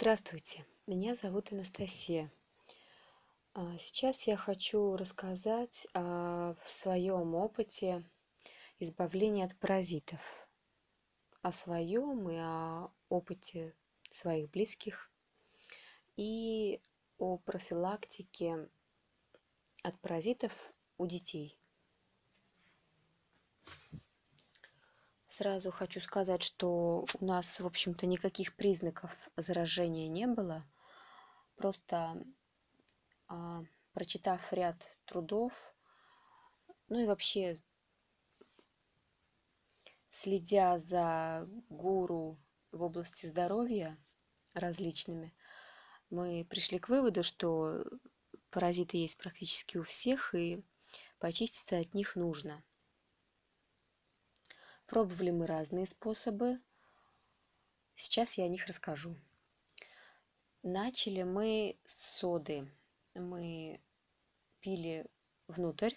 Здравствуйте, меня зовут Анастасия. А, Сейчас я хочу рассказать о своем опыте избавления от паразитов, о своем и о опыте своих близких и о профилактике от паразитов у детей. Сразу хочу сказать, что у нас, в общем-то, никаких признаков заражения не было. Просто а, прочитав ряд трудов, ну и вообще следя за гуру в области здоровья различными, мы пришли к выводу, что паразиты есть практически у всех, и почиститься от них нужно. Пробовали мы разные способы. Сейчас я о них расскажу. Начали мы с соды. Мы пили внутрь,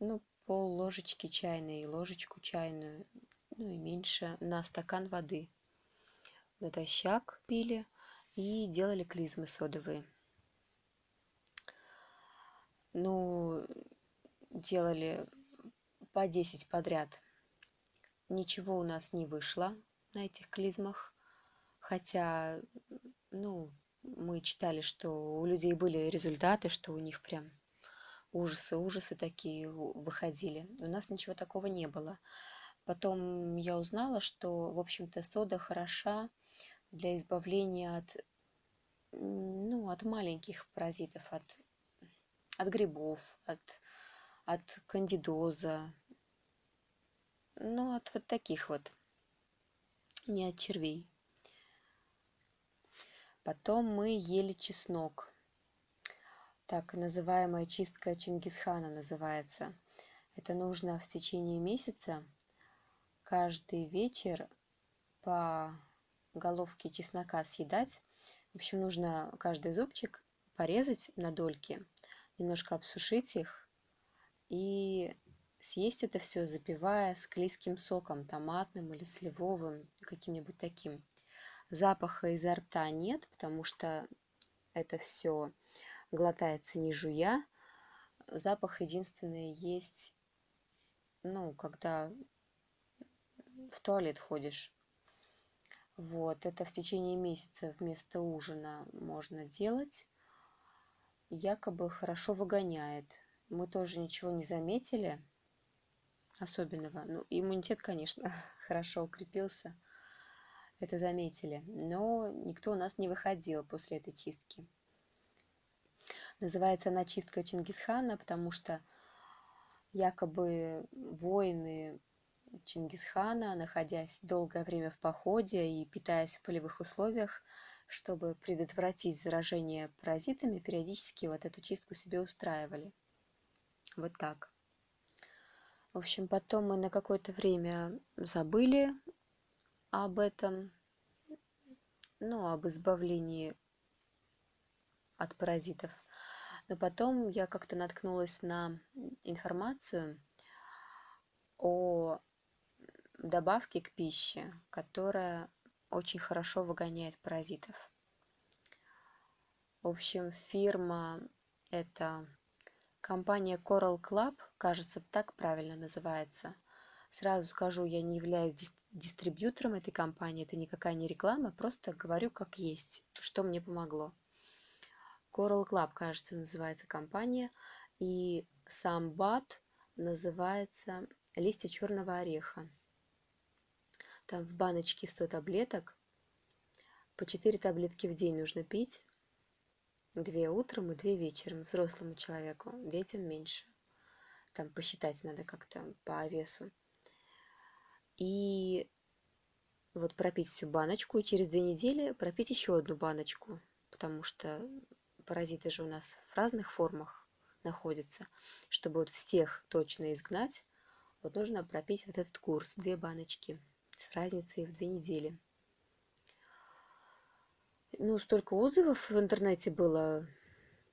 ну, пол ложечки чайной, ложечку чайную, ну и меньше, на стакан воды. Натощак пили и делали клизмы содовые. Ну, делали по 10 подряд ничего у нас не вышло на этих клизмах, хотя, ну, мы читали, что у людей были результаты, что у них прям ужасы, ужасы такие выходили. У нас ничего такого не было. Потом я узнала, что, в общем-то, сода хороша для избавления от, ну, от маленьких паразитов, от, от грибов, от, от кандидоза, ну, от вот таких вот, не от червей. Потом мы ели чеснок. Так называемая чистка Чингисхана называется. Это нужно в течение месяца каждый вечер по головке чеснока съедать. В общем, нужно каждый зубчик порезать на дольки, немножко обсушить их и съесть это все, запивая склизким соком, томатным или сливовым, каким-нибудь таким. Запаха изо рта нет, потому что это все глотается не жуя. Запах единственный есть, ну, когда в туалет ходишь. Вот, это в течение месяца вместо ужина можно делать. Якобы хорошо выгоняет. Мы тоже ничего не заметили особенного. Ну, иммунитет, конечно, хорошо укрепился, это заметили, но никто у нас не выходил после этой чистки. Называется она чистка Чингисхана, потому что якобы воины Чингисхана, находясь долгое время в походе и питаясь в полевых условиях, чтобы предотвратить заражение паразитами, периодически вот эту чистку себе устраивали. Вот так. В общем, потом мы на какое-то время забыли об этом, ну, об избавлении от паразитов. Но потом я как-то наткнулась на информацию о добавке к пище, которая очень хорошо выгоняет паразитов. В общем, фирма это Компания Coral Club, кажется, так правильно называется. Сразу скажу, я не являюсь дистрибьютором этой компании, это никакая не реклама, просто говорю как есть, что мне помогло. Coral Club, кажется, называется компания, и сам бат называется листья черного ореха. Там в баночке 100 таблеток, по 4 таблетки в день нужно пить, Две утром и две вечером взрослому человеку, детям меньше. Там посчитать надо как-то по весу. И вот пропить всю баночку, и через две недели пропить еще одну баночку, потому что паразиты же у нас в разных формах находятся. Чтобы вот всех точно изгнать, вот нужно пропить вот этот курс, две баночки с разницей в две недели ну, столько отзывов в интернете было,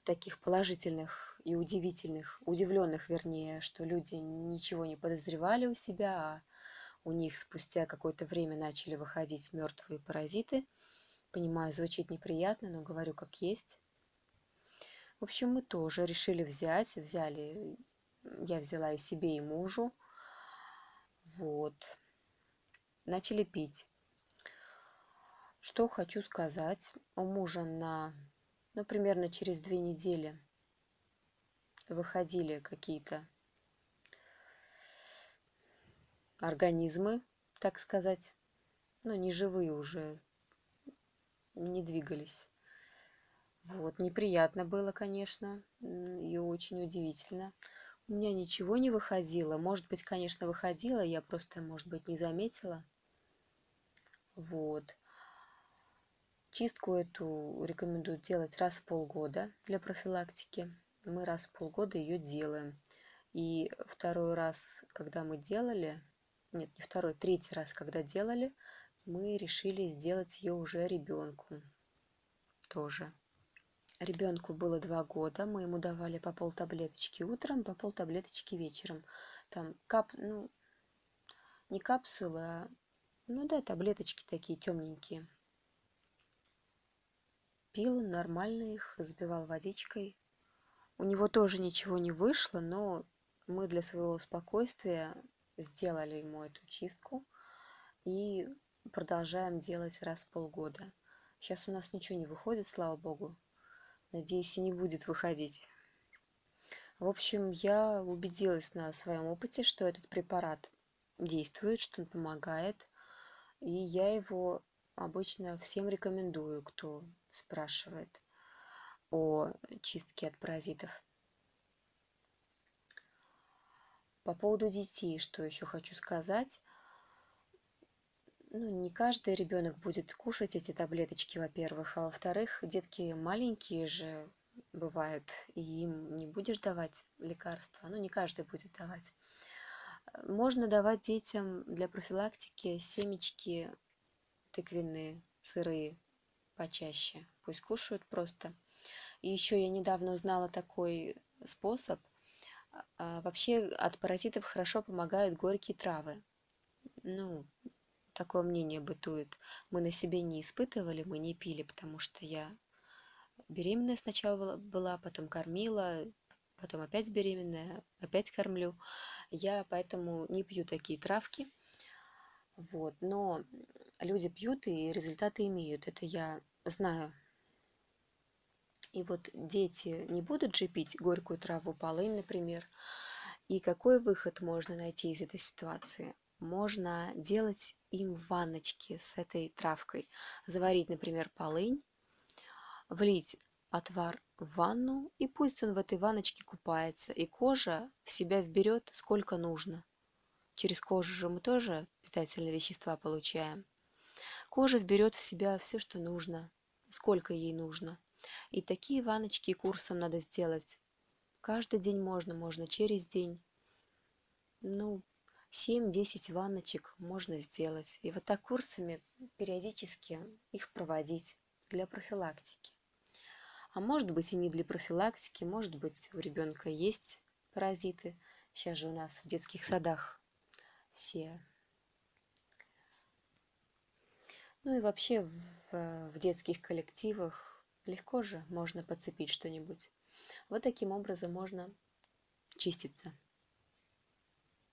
таких положительных и удивительных, удивленных, вернее, что люди ничего не подозревали у себя, а у них спустя какое-то время начали выходить мертвые паразиты. Понимаю, звучит неприятно, но говорю как есть. В общем, мы тоже решили взять, взяли, я взяла и себе, и мужу. Вот. Начали пить. Что хочу сказать. У мужа на, ну, примерно через две недели выходили какие-то организмы, так сказать, ну, не живые уже, не двигались. Вот, неприятно было, конечно, и очень удивительно. У меня ничего не выходило. Может быть, конечно, выходило, я просто, может быть, не заметила. Вот. Чистку эту рекомендую делать раз в полгода для профилактики. Мы раз в полгода ее делаем. И второй раз, когда мы делали, нет, не второй, третий раз, когда делали, мы решили сделать ее уже ребенку тоже. Ребенку было два года, мы ему давали по пол таблеточки утром, по пол таблеточки вечером. Там кап, ну, не капсулы, а, ну да, таблеточки такие темненькие. Пил нормально их, забивал водичкой. У него тоже ничего не вышло, но мы для своего спокойствия сделали ему эту чистку и продолжаем делать раз в полгода. Сейчас у нас ничего не выходит, слава богу. Надеюсь, и не будет выходить. В общем, я убедилась на своем опыте, что этот препарат действует, что он помогает. И я его обычно всем рекомендую, кто спрашивает о чистке от паразитов. По поводу детей, что еще хочу сказать. Ну, не каждый ребенок будет кушать эти таблеточки, во-первых, а во-вторых, детки маленькие же бывают, и им не будешь давать лекарства, ну, не каждый будет давать. Можно давать детям для профилактики семечки тыквенные, сырые, почаще. Пусть кушают просто. И еще я недавно узнала такой способ. А, вообще от паразитов хорошо помогают горькие травы. Ну, такое мнение бытует. Мы на себе не испытывали, мы не пили, потому что я беременная сначала была, потом кормила, потом опять беременная, опять кормлю. Я поэтому не пью такие травки. Вот. Но люди пьют и результаты имеют. Это я знаю. И вот дети не будут же пить горькую траву полынь, например. И какой выход можно найти из этой ситуации? можно делать им ванночки с этой травкой. Заварить, например, полынь, влить отвар в ванну, и пусть он в этой ванночке купается, и кожа в себя вберет сколько нужно. Через кожу же мы тоже питательные вещества получаем. Кожа вберет в себя все, что нужно, сколько ей нужно. И такие ванночки курсом надо сделать. Каждый день можно, можно через день. Ну, 7-10 ванночек можно сделать. И вот так курсами периодически их проводить для профилактики. А может быть и не для профилактики, может быть у ребенка есть паразиты. Сейчас же у нас в детских садах все. Ну и вообще в, в детских коллективах легко же можно подцепить что-нибудь. Вот таким образом можно чиститься.